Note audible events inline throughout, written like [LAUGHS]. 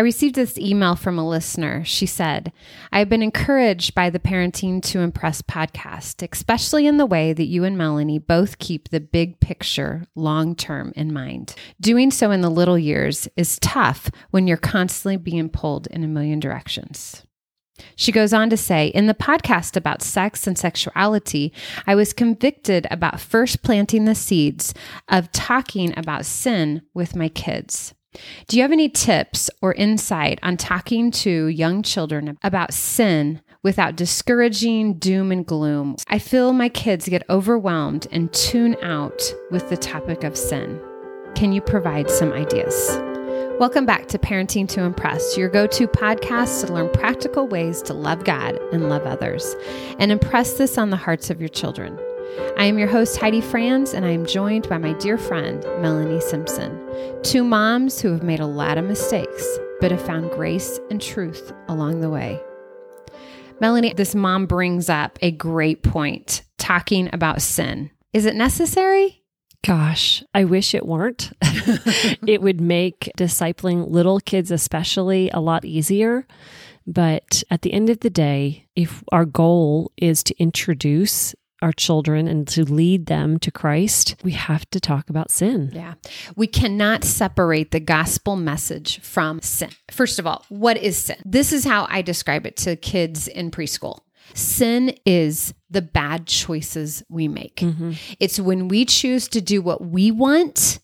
I received this email from a listener. She said, I have been encouraged by the Parenting to Impress podcast, especially in the way that you and Melanie both keep the big picture long term in mind. Doing so in the little years is tough when you're constantly being pulled in a million directions. She goes on to say, in the podcast about sex and sexuality, I was convicted about first planting the seeds of talking about sin with my kids. Do you have any tips or insight on talking to young children about sin without discouraging doom and gloom? I feel my kids get overwhelmed and tune out with the topic of sin. Can you provide some ideas? Welcome back to Parenting to Impress, your go to podcast to learn practical ways to love God and love others and impress this on the hearts of your children. I am your host, Heidi Franz, and I am joined by my dear friend, Melanie Simpson. Two moms who have made a lot of mistakes, but have found grace and truth along the way. Melanie, this mom brings up a great point talking about sin. Is it necessary? Gosh, I wish it weren't. [LAUGHS] it would make discipling little kids, especially, a lot easier. But at the end of the day, if our goal is to introduce our children and to lead them to Christ, we have to talk about sin. Yeah. We cannot separate the gospel message from sin. First of all, what is sin? This is how I describe it to kids in preschool. Sin is the bad choices we make. Mm-hmm. It's when we choose to do what we want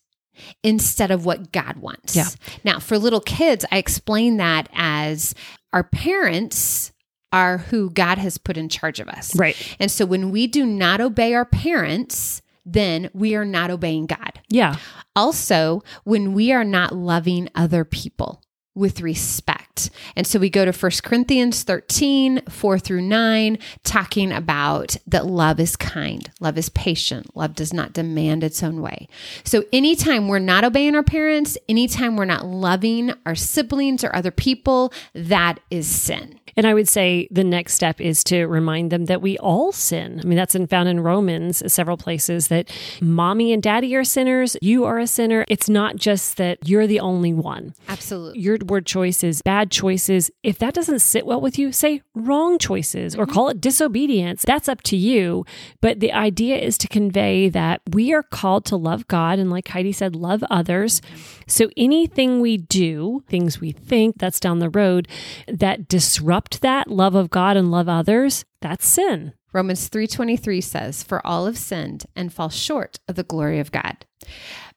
instead of what God wants. Yeah. Now, for little kids, I explain that as our parents are who God has put in charge of us. Right. And so when we do not obey our parents, then we are not obeying God. Yeah. Also, when we are not loving other people with respect. And so we go to 1 Corinthians 13, 4 through 9, talking about that love is kind, love is patient, love does not demand its own way. So anytime we're not obeying our parents, anytime we're not loving our siblings or other people, that is sin. And I would say the next step is to remind them that we all sin. I mean, that's in, found in Romans several places that mommy and daddy are sinners, you are a sinner. It's not just that you're the only one. Absolutely. Your word choice is bad choices. If that doesn't sit well with you, say wrong choices or mm-hmm. call it disobedience. That's up to you. But the idea is to convey that we are called to love God and, like Heidi said, love others. So anything we do, things we think, that's down the road that disrupt that love of God and love others, that's sin. Romans 3:23 says, "For all have sinned and fall short of the glory of God."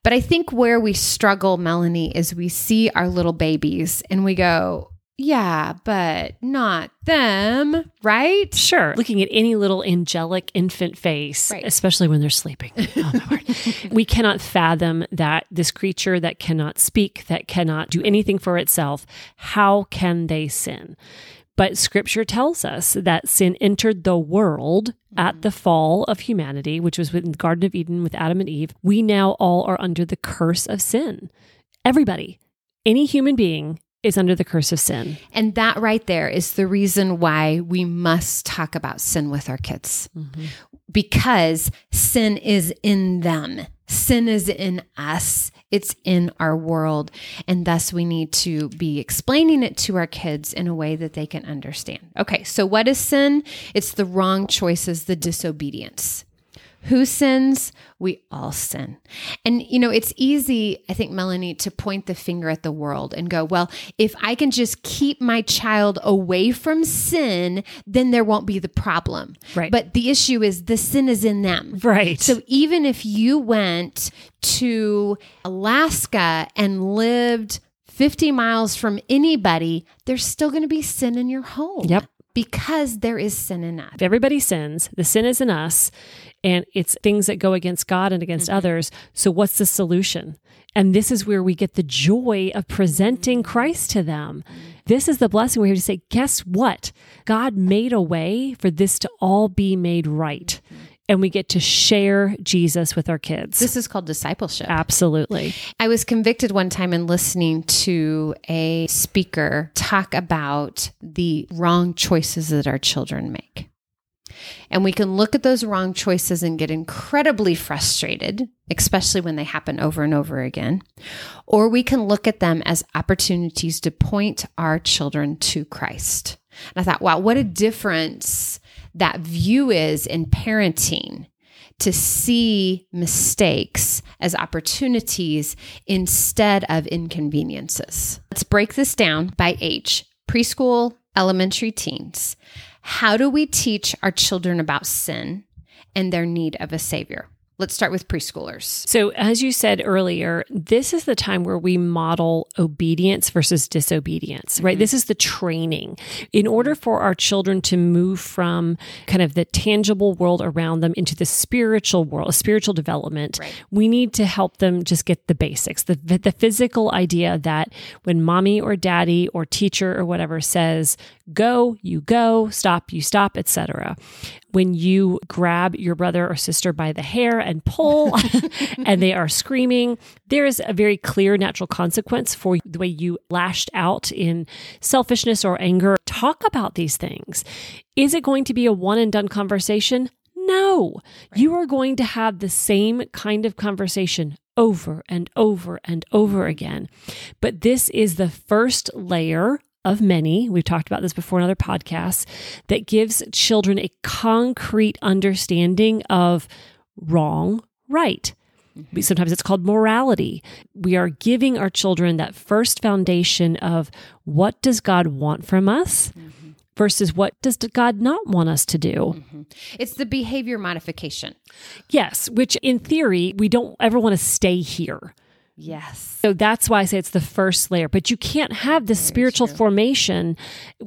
But I think where we struggle, Melanie, is we see our little babies and we go, yeah, but not them, right? Sure. Looking at any little angelic infant face, right. especially when they're sleeping. [LAUGHS] Oh, we cannot fathom that this creature that cannot speak, that cannot do anything for itself, how can they sin? But scripture tells us that sin entered the world mm-hmm. at the fall of humanity, which was in the Garden of Eden with Adam and Eve. We now all are under the curse of sin. Everybody, any human being is under the curse of sin. And that right there is the reason why we must talk about sin with our kids. Mm-hmm. Because sin is in them. Sin is in us. It's in our world. And thus we need to be explaining it to our kids in a way that they can understand. Okay. So what is sin? It's the wrong choices, the disobedience. Who sins? We all sin. And, you know, it's easy, I think, Melanie, to point the finger at the world and go, well, if I can just keep my child away from sin, then there won't be the problem. Right. But the issue is the sin is in them. Right. So even if you went to Alaska and lived 50 miles from anybody, there's still going to be sin in your home. Yep because there is sin in us. If Everybody sins. The sin is in us, and it's things that go against God and against mm-hmm. others. So, what's the solution? And this is where we get the joy of presenting Christ to them. This is the blessing we're here to say, guess what? God made a way for this to all be made right. And we get to share Jesus with our kids. This is called discipleship. Absolutely. I was convicted one time in listening to a speaker talk about the wrong choices that our children make. And we can look at those wrong choices and get incredibly frustrated, especially when they happen over and over again. Or we can look at them as opportunities to point our children to Christ. And I thought, wow, what a difference that view is in parenting to see mistakes as opportunities instead of inconveniences. Let's break this down by age preschool, elementary teens. How do we teach our children about sin and their need of a savior? Let's start with preschoolers. So, as you said earlier, this is the time where we model obedience versus disobedience, right? Mm-hmm. This is the training. In order for our children to move from kind of the tangible world around them into the spiritual world, spiritual development, right. we need to help them just get the basics, the, the physical idea that when mommy or daddy or teacher or whatever says, go, you go, stop, you stop, etc when you grab your brother or sister by the hair and pull [LAUGHS] and they are screaming, there is a very clear natural consequence for the way you lashed out in selfishness or anger. Talk about these things. Is it going to be a one and done conversation? No, right. you are going to have the same kind of conversation over and over and over again. But this is the first layer of many, we've talked about this before in other podcasts, that gives children a concrete understanding of wrong, right. Mm-hmm. Sometimes it's called morality. We are giving our children that first foundation of what does God want from us? Mm-hmm versus what does God not want us to do? Mm-hmm. It's the behavior modification. Yes, which in theory, we don't ever want to stay here. Yes. So that's why I say it's the first layer. But you can't have the spiritual true. formation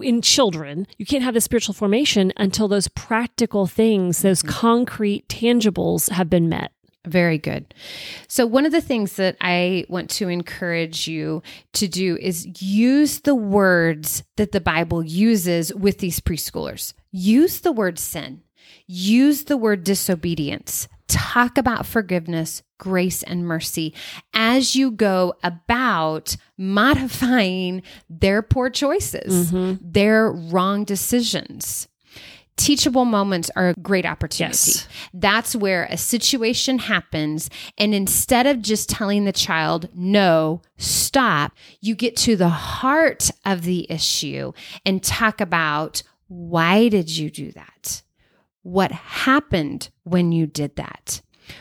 in children. You can't have the spiritual formation until those practical things, those mm-hmm. concrete tangibles have been met. Very good. So, one of the things that I want to encourage you to do is use the words that the Bible uses with these preschoolers. Use the word sin, use the word disobedience, talk about forgiveness, grace, and mercy as you go about modifying their poor choices, mm-hmm. their wrong decisions. Teachable moments are a great opportunity. Yes. That's where a situation happens. And instead of just telling the child, no, stop, you get to the heart of the issue and talk about why did you do that? what happened when you did that.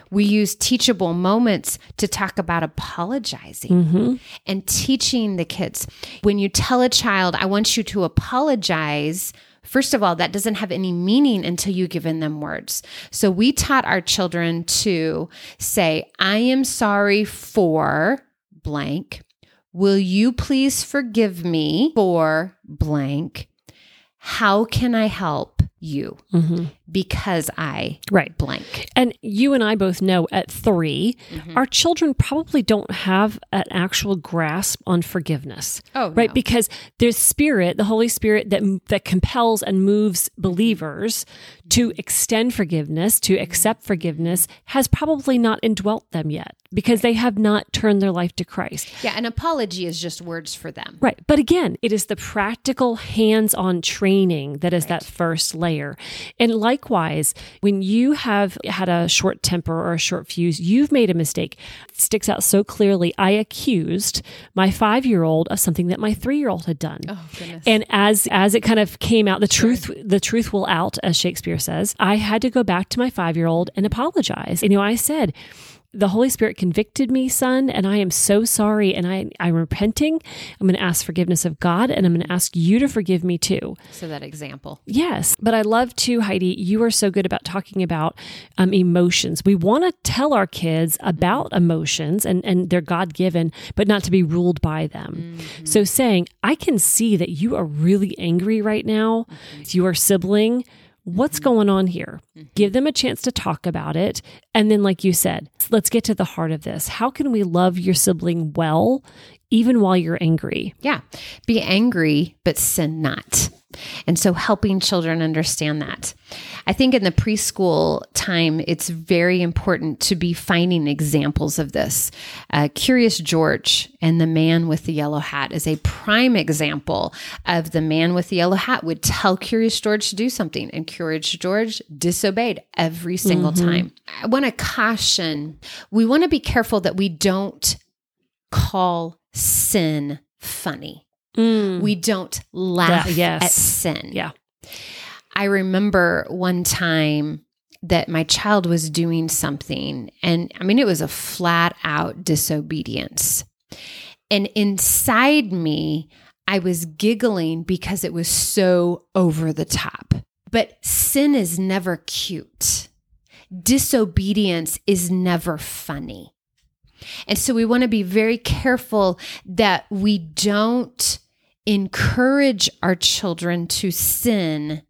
We use teachable moments to talk about apologizing mm-hmm. and teaching the kids. When you tell a child, I want you to apologize, first of all, that doesn't have any meaning until you've given them words. So we taught our children to say, I am sorry for blank. Will you please forgive me for blank? How can I help you? Mm-hmm because I right blank. And you and I both know at 3 mm-hmm. our children probably don't have an actual grasp on forgiveness. Oh, right, no. because there's spirit, the Holy Spirit that that compels and moves believers to extend forgiveness, to accept forgiveness, has probably not indwelt them yet because they have not turned their life to Christ. Yeah, an apology is just words for them. Right. But again, it is the practical hands-on training that is right. that first layer. And likewise, when you have had a short temper or a short fuse, you've made a mistake. It sticks out so clearly. I accused my five year old of something that my three year old had done. Oh, goodness. And as as it kind of came out, the truth the truth will out, as Shakespeare says. I had to go back to my five year old and apologize. And, you know, I said, the Holy Spirit convicted me, son, and I am so sorry. And I, I'm repenting. I'm going to ask forgiveness of God, and I'm going to ask you to forgive me too. So, that example. Yes. But I love too, Heidi, you are so good about talking about um, emotions. We want to tell our kids about emotions, and, and they're God given, but not to be ruled by them. Mm-hmm. So, saying, I can see that you are really angry right now, mm-hmm. your sibling What's mm-hmm. going on here? Mm-hmm. Give them a chance to talk about it. And then, like you said, let's get to the heart of this. How can we love your sibling well, even while you're angry? Yeah. Be angry, but sin not. And so helping children understand that. I think in the preschool time, it's very important to be finding examples of this. Uh, Curious George and the man with the yellow hat is a prime example of the man with the yellow hat would tell Curious George to do something, and Curious George disobeyed every single mm-hmm. time. I want to caution we want to be careful that we don't call sin funny. Mm. We don't laugh yes. at sin. Yeah. I remember one time that my child was doing something, and I mean, it was a flat out disobedience. And inside me, I was giggling because it was so over the top. But sin is never cute. Disobedience is never funny. And so we want to be very careful that we don't encourage our children to sin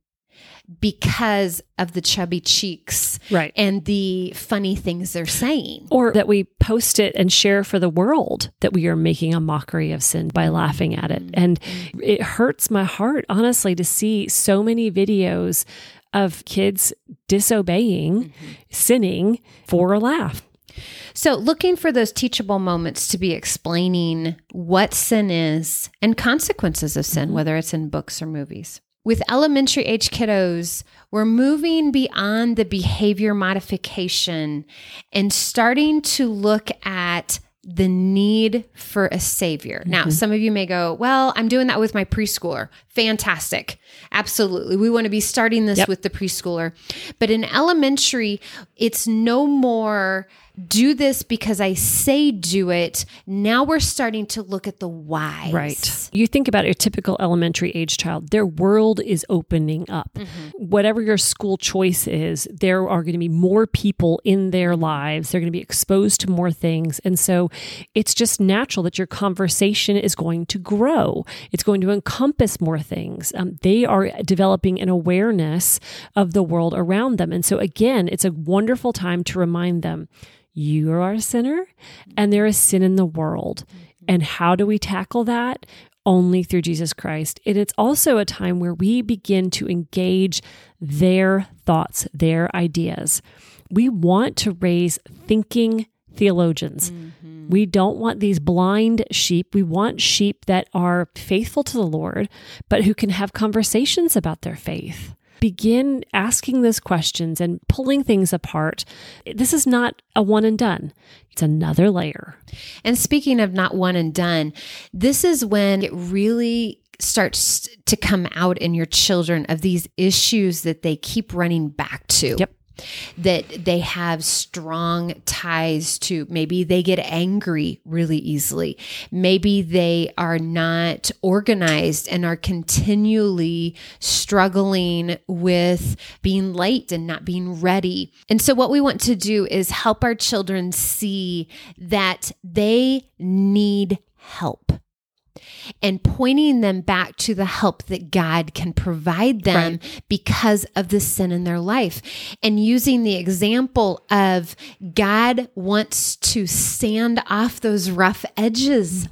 because of the chubby cheeks right. and the funny things they're saying. Or that we post it and share for the world that we are making a mockery of sin by laughing at it. And it hurts my heart, honestly, to see so many videos of kids disobeying, mm-hmm. sinning for a laugh. So, looking for those teachable moments to be explaining what sin is and consequences of sin, mm-hmm. whether it's in books or movies. With elementary age kiddos, we're moving beyond the behavior modification and starting to look at the need for a savior. Mm-hmm. Now, some of you may go, Well, I'm doing that with my preschooler. Fantastic. Absolutely. We want to be starting this yep. with the preschooler. But in elementary, it's no more do this because I say do it. Now we're starting to look at the why. Right. You think about a typical elementary age child, their world is opening up. Mm-hmm. Whatever your school choice is, there are going to be more people in their lives. They're going to be exposed to more things. And so it's just natural that your conversation is going to grow, it's going to encompass more things. Um, they are developing an awareness of the world around them. And so, again, it's a wonderful time to remind them you are a sinner and there is sin in the world. And how do we tackle that? Only through Jesus Christ. And it's also a time where we begin to engage their thoughts, their ideas. We want to raise thinking theologians. Mm-hmm. We don't want these blind sheep. We want sheep that are faithful to the Lord, but who can have conversations about their faith begin asking those questions and pulling things apart. This is not a one and done. It's another layer. And speaking of not one and done, this is when it really starts to come out in your children of these issues that they keep running back to. Yep that they have strong ties to. Maybe they get angry really easily. Maybe they are not organized and are continually struggling with being late and not being ready. And so, what we want to do is help our children see that they need help and pointing them back to the help that God can provide them right. because of the sin in their life. And using the example of God wants to sand off those rough edges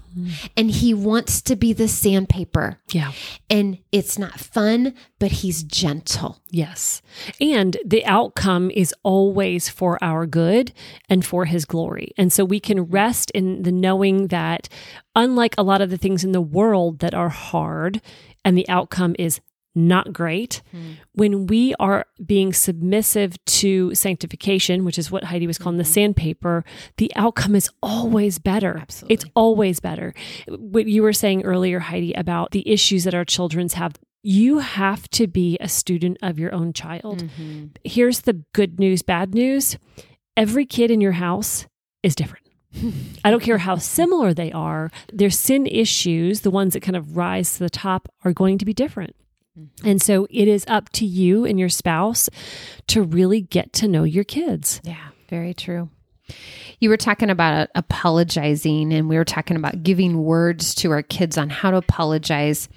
and he wants to be the sandpaper. Yeah. And it's not fun, but he's gentle. Yes. And the outcome is always for our good and for his glory. And so we can rest in the knowing that unlike a lot of the things in the world that are hard and the outcome is not great. Mm. When we are being submissive to sanctification, which is what Heidi was calling mm-hmm. the sandpaper, the outcome is always better. Absolutely. It's always better. What you were saying earlier, Heidi, about the issues that our children's have. You have to be a student of your own child. Mm-hmm. Here's the good news, bad news. Every kid in your house is different. [LAUGHS] I don't care how similar they are, their sin issues, the ones that kind of rise to the top, are going to be different. And so it is up to you and your spouse to really get to know your kids. Yeah, very true. You were talking about uh, apologizing, and we were talking about giving words to our kids on how to apologize.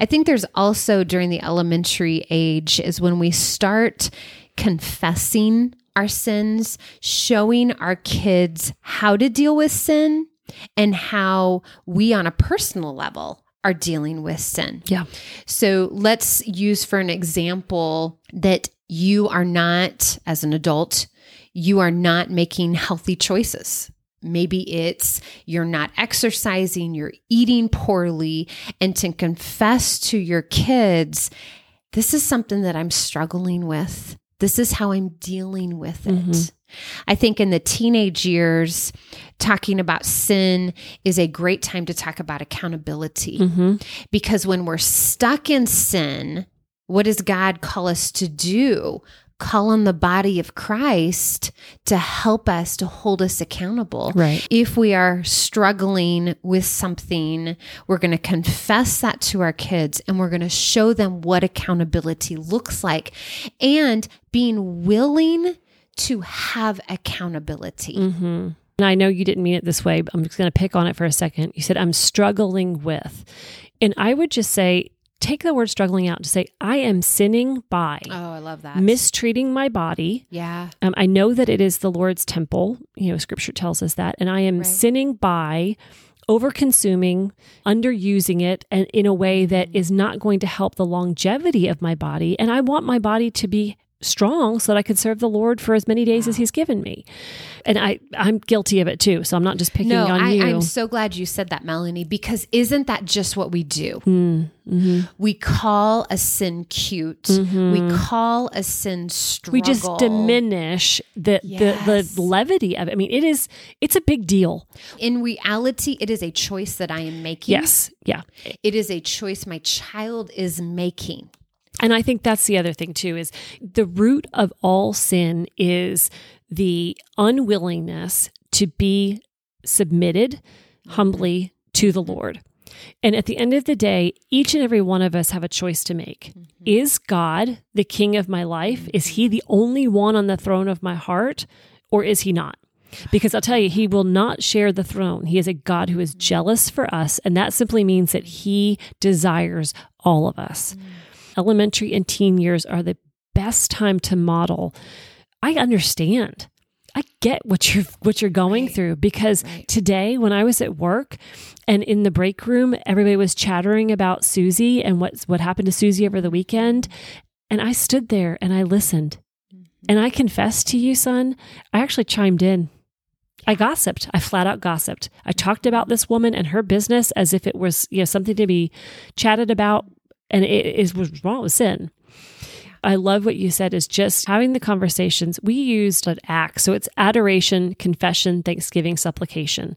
I think there's also during the elementary age is when we start confessing our sins, showing our kids how to deal with sin and how we, on a personal level, are dealing with sin. Yeah. So let's use for an example that you are not, as an adult, you are not making healthy choices. Maybe it's you're not exercising, you're eating poorly, and to confess to your kids, this is something that I'm struggling with. This is how I'm dealing with it. Mm-hmm. I think in the teenage years, talking about sin is a great time to talk about accountability. Mm-hmm. Because when we're stuck in sin, what does God call us to do? call on the body of Christ to help us to hold us accountable. Right. If we are struggling with something, we're going to confess that to our kids and we're going to show them what accountability looks like and being willing to have accountability. Mm-hmm. And I know you didn't mean it this way, but I'm just going to pick on it for a second. You said, I'm struggling with. And I would just say, take the word struggling out to say, I am sinning by. Oh, I love that. Mistreating my body. Yeah. Um, I know that it is the Lord's temple. You know, scripture tells us that. And I am right. sinning by over consuming, underusing it, and in a way that is not going to help the longevity of my body. And I want my body to be strong so that I could serve the Lord for as many days as He's given me. And I, I'm guilty of it too. So I'm not just picking no, on I, you. I'm so glad you said that, Melanie, because isn't that just what we do? Mm, hmm We call a sin cute. Mm-hmm. We call a sin struggle. We just diminish the, yes. the the levity of it. I mean, it is it's a big deal. In reality, it is a choice that I am making. Yes. Yeah. It is a choice my child is making. And I think that's the other thing too is the root of all sin is the unwillingness to be submitted humbly to the Lord. And at the end of the day, each and every one of us have a choice to make. Mm-hmm. Is God the king of my life? Is he the only one on the throne of my heart or is he not? Because I'll tell you, he will not share the throne. He is a God who is jealous for us. And that simply means that he desires all of us. Mm elementary and teen years are the best time to model. I understand. I get what you're what you're going right. through because right. today when I was at work and in the break room everybody was chattering about Susie and what what happened to Susie over the weekend and I stood there and I listened. Mm-hmm. And I confess to you son, I actually chimed in. I gossiped. I flat out gossiped. I talked about this woman and her business as if it was, you know, something to be chatted about and it is was wrong with sin. I love what you said is just having the conversations. We used an act. So it's adoration, confession, thanksgiving, supplication.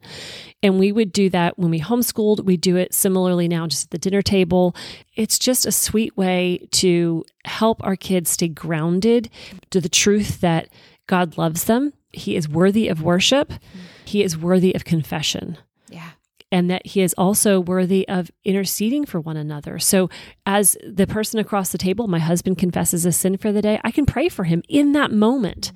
And we would do that when we homeschooled. We do it similarly now, just at the dinner table. It's just a sweet way to help our kids stay grounded to the truth that God loves them. He is worthy of worship. Mm. He is worthy of confession and that he is also worthy of interceding for one another. So, as the person across the table, my husband confesses a sin for the day, I can pray for him in that moment.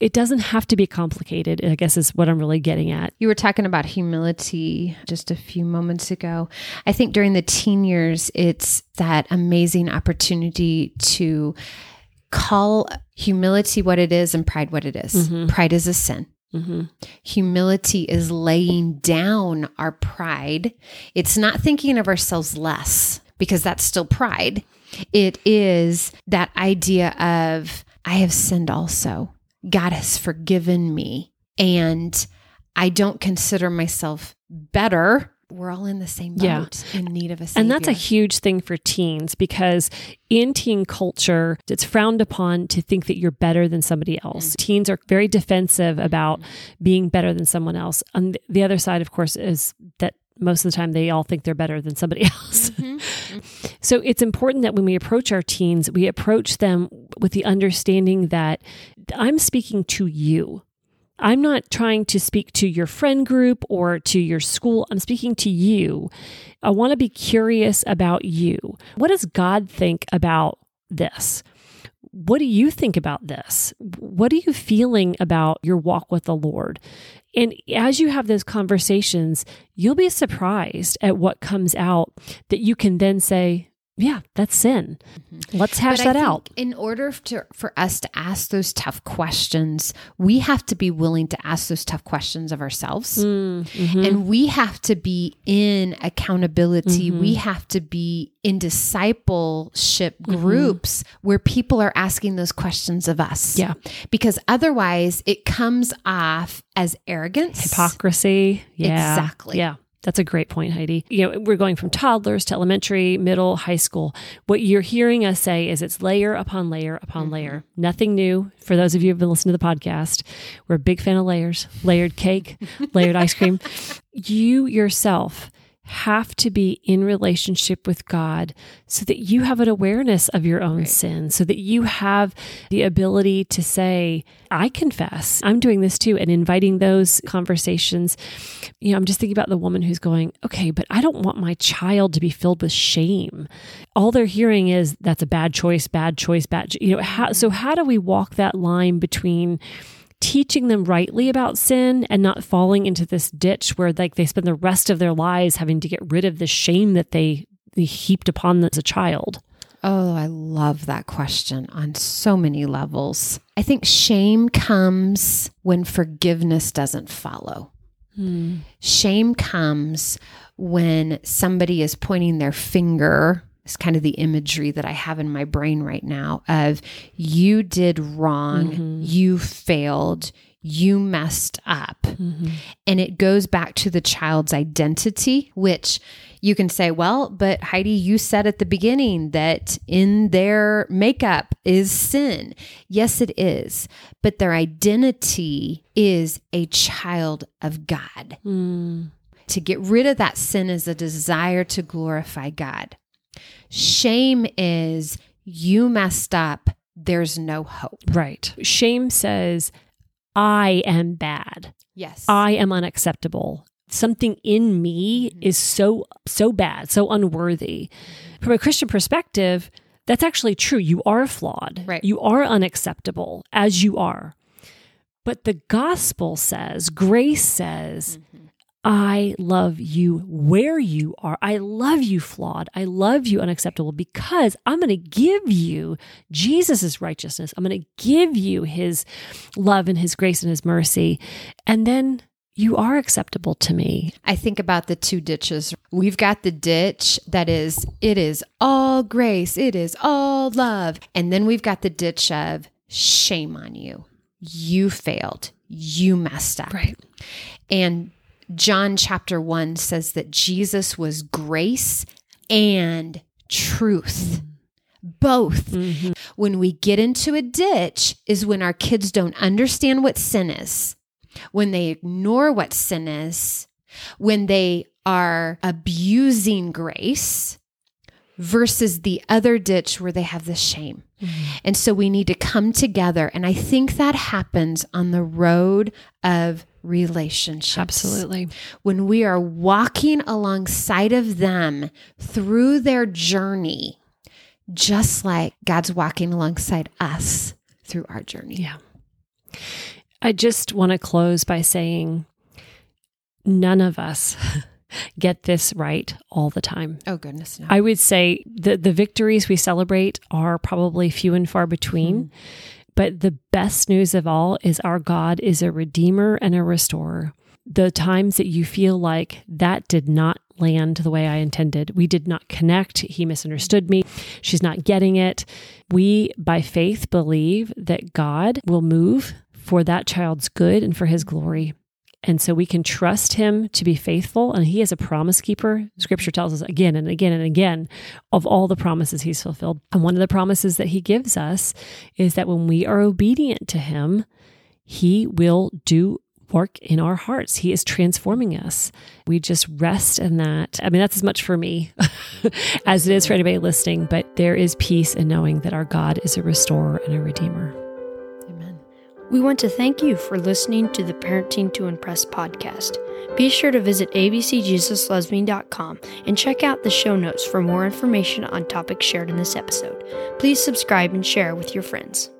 It doesn't have to be complicated, I guess is what I'm really getting at. You were talking about humility just a few moments ago. I think during the teen years, it's that amazing opportunity to call humility what it is and pride what it is. Mm-hmm. Pride is a sin. Mm-hmm. Humility is laying down our pride. It's not thinking of ourselves less because that's still pride. It is that idea of, I have sinned also. God has forgiven me. And I don't consider myself better we're all in the same boat yeah. in need of a savior. And that's a huge thing for teens because in teen culture, it's frowned upon to think that you're better than somebody else. Mm-hmm. Teens are very defensive about being better than someone else. And the other side, of course, is that most of the time they all think they're better than somebody [LAUGHS] else. Mm-hmm. so it's important that when we approach our teens, we approach them with the understanding that I'm speaking to you. I'm not trying to speak to your friend group or to your school. I'm speaking to you. I want to be curious about you. What does God think about this? What do you think about this? What are you feeling about your walk with the Lord? And as you have those conversations, you'll be surprised at what comes out that you can then say, yeah, that's sin. Mm-hmm. Let's hash that out. In order to, for us to ask those tough questions, we have to be willing to ask those tough questions of ourselves. Mm-hmm. And we have to be in accountability. Mm-hmm. We have to be in discipleship mm-hmm. groups where people are asking those questions of us. Yeah. Because otherwise, it comes off as arrogance, hypocrisy. Yeah. Exactly. Yeah. That's a great point, Heidi. You know, we're going from toddlers to elementary, middle, high school. What you're hearing us say is it's layer upon layer upon mm-hmm. layer. Nothing new for those of you who've been listening to the podcast. We're a big fan of layers, layered cake, [LAUGHS] layered ice cream. You yourself have to be in relationship with God so that you have an awareness of your own right. sin, so that you have the ability to say, I confess, I'm doing this too, and inviting those conversations. You know, I'm just thinking about the woman who's going, okay, but I don't want my child to be filled with shame. All they're hearing is that's a bad choice, bad choice, bad, you know, how, so how do we walk that line between teaching them rightly about sin and not falling into this ditch where like they spend the rest of their lives having to get rid of the shame that they, they heaped upon them as a child? Oh, I love that question on so many levels. I think shame comes when forgiveness doesn't follow. Hmm. Shame comes when somebody is pointing their finger it's kind of the imagery that I have in my brain right now of you did wrong, mm-hmm. you failed, you messed up. Mm-hmm. And it goes back to the child's identity, which you can say, well, but Heidi, you said at the beginning that in their makeup is sin. Yes, it is. But their identity is a child of God. Mm. To get rid of that sin is a desire to glorify God. Shame is you messed up, there's no hope. Right. Shame says, I am bad. Yes. I am unacceptable. Something in me mm-hmm. is so, so bad, so unworthy. From a Christian perspective, that's actually true. You are flawed. Right. You are unacceptable as you are. But the gospel says, grace says, mm-hmm. I love you where you are. I love you flawed. I love you unacceptable because I'm going to give you Jesus' righteousness. I'm going to give you his love and his grace and his mercy. And then you are acceptable to me. I think about the two ditches. We've got the ditch that is, it is all grace, it is all love. And then we've got the ditch of shame on you. You failed, you messed up. Right. And John chapter 1 says that Jesus was grace and truth. Both. Mm-hmm. When we get into a ditch, is when our kids don't understand what sin is, when they ignore what sin is, when they are abusing grace, versus the other ditch where they have the shame. Mm-hmm. And so we need to come together. And I think that happens on the road of relationships. Absolutely. When we are walking alongside of them through their journey, just like God's walking alongside us through our journey. Yeah. I just want to close by saying none of us [LAUGHS] get this right all the time. Oh goodness, no. I would say the the victories we celebrate are probably few and far between. Mm-hmm. But the best news of all is our God is a redeemer and a restorer. The times that you feel like that did not land the way I intended, we did not connect, he misunderstood me, she's not getting it. We, by faith, believe that God will move for that child's good and for his glory. And so we can trust him to be faithful. And he is a promise keeper. Scripture tells us again and again and again of all the promises he's fulfilled. And one of the promises that he gives us is that when we are obedient to him, he will do work in our hearts. He is transforming us. We just rest in that. I mean, that's as much for me [LAUGHS] as it is for anybody listening, but there is peace in knowing that our God is a restorer and a redeemer. We want to thank you for listening to the Parenting to Impress podcast. Be sure to visit abcjesuslovesme.com and check out the show notes for more information on topics shared in this episode. Please subscribe and share with your friends.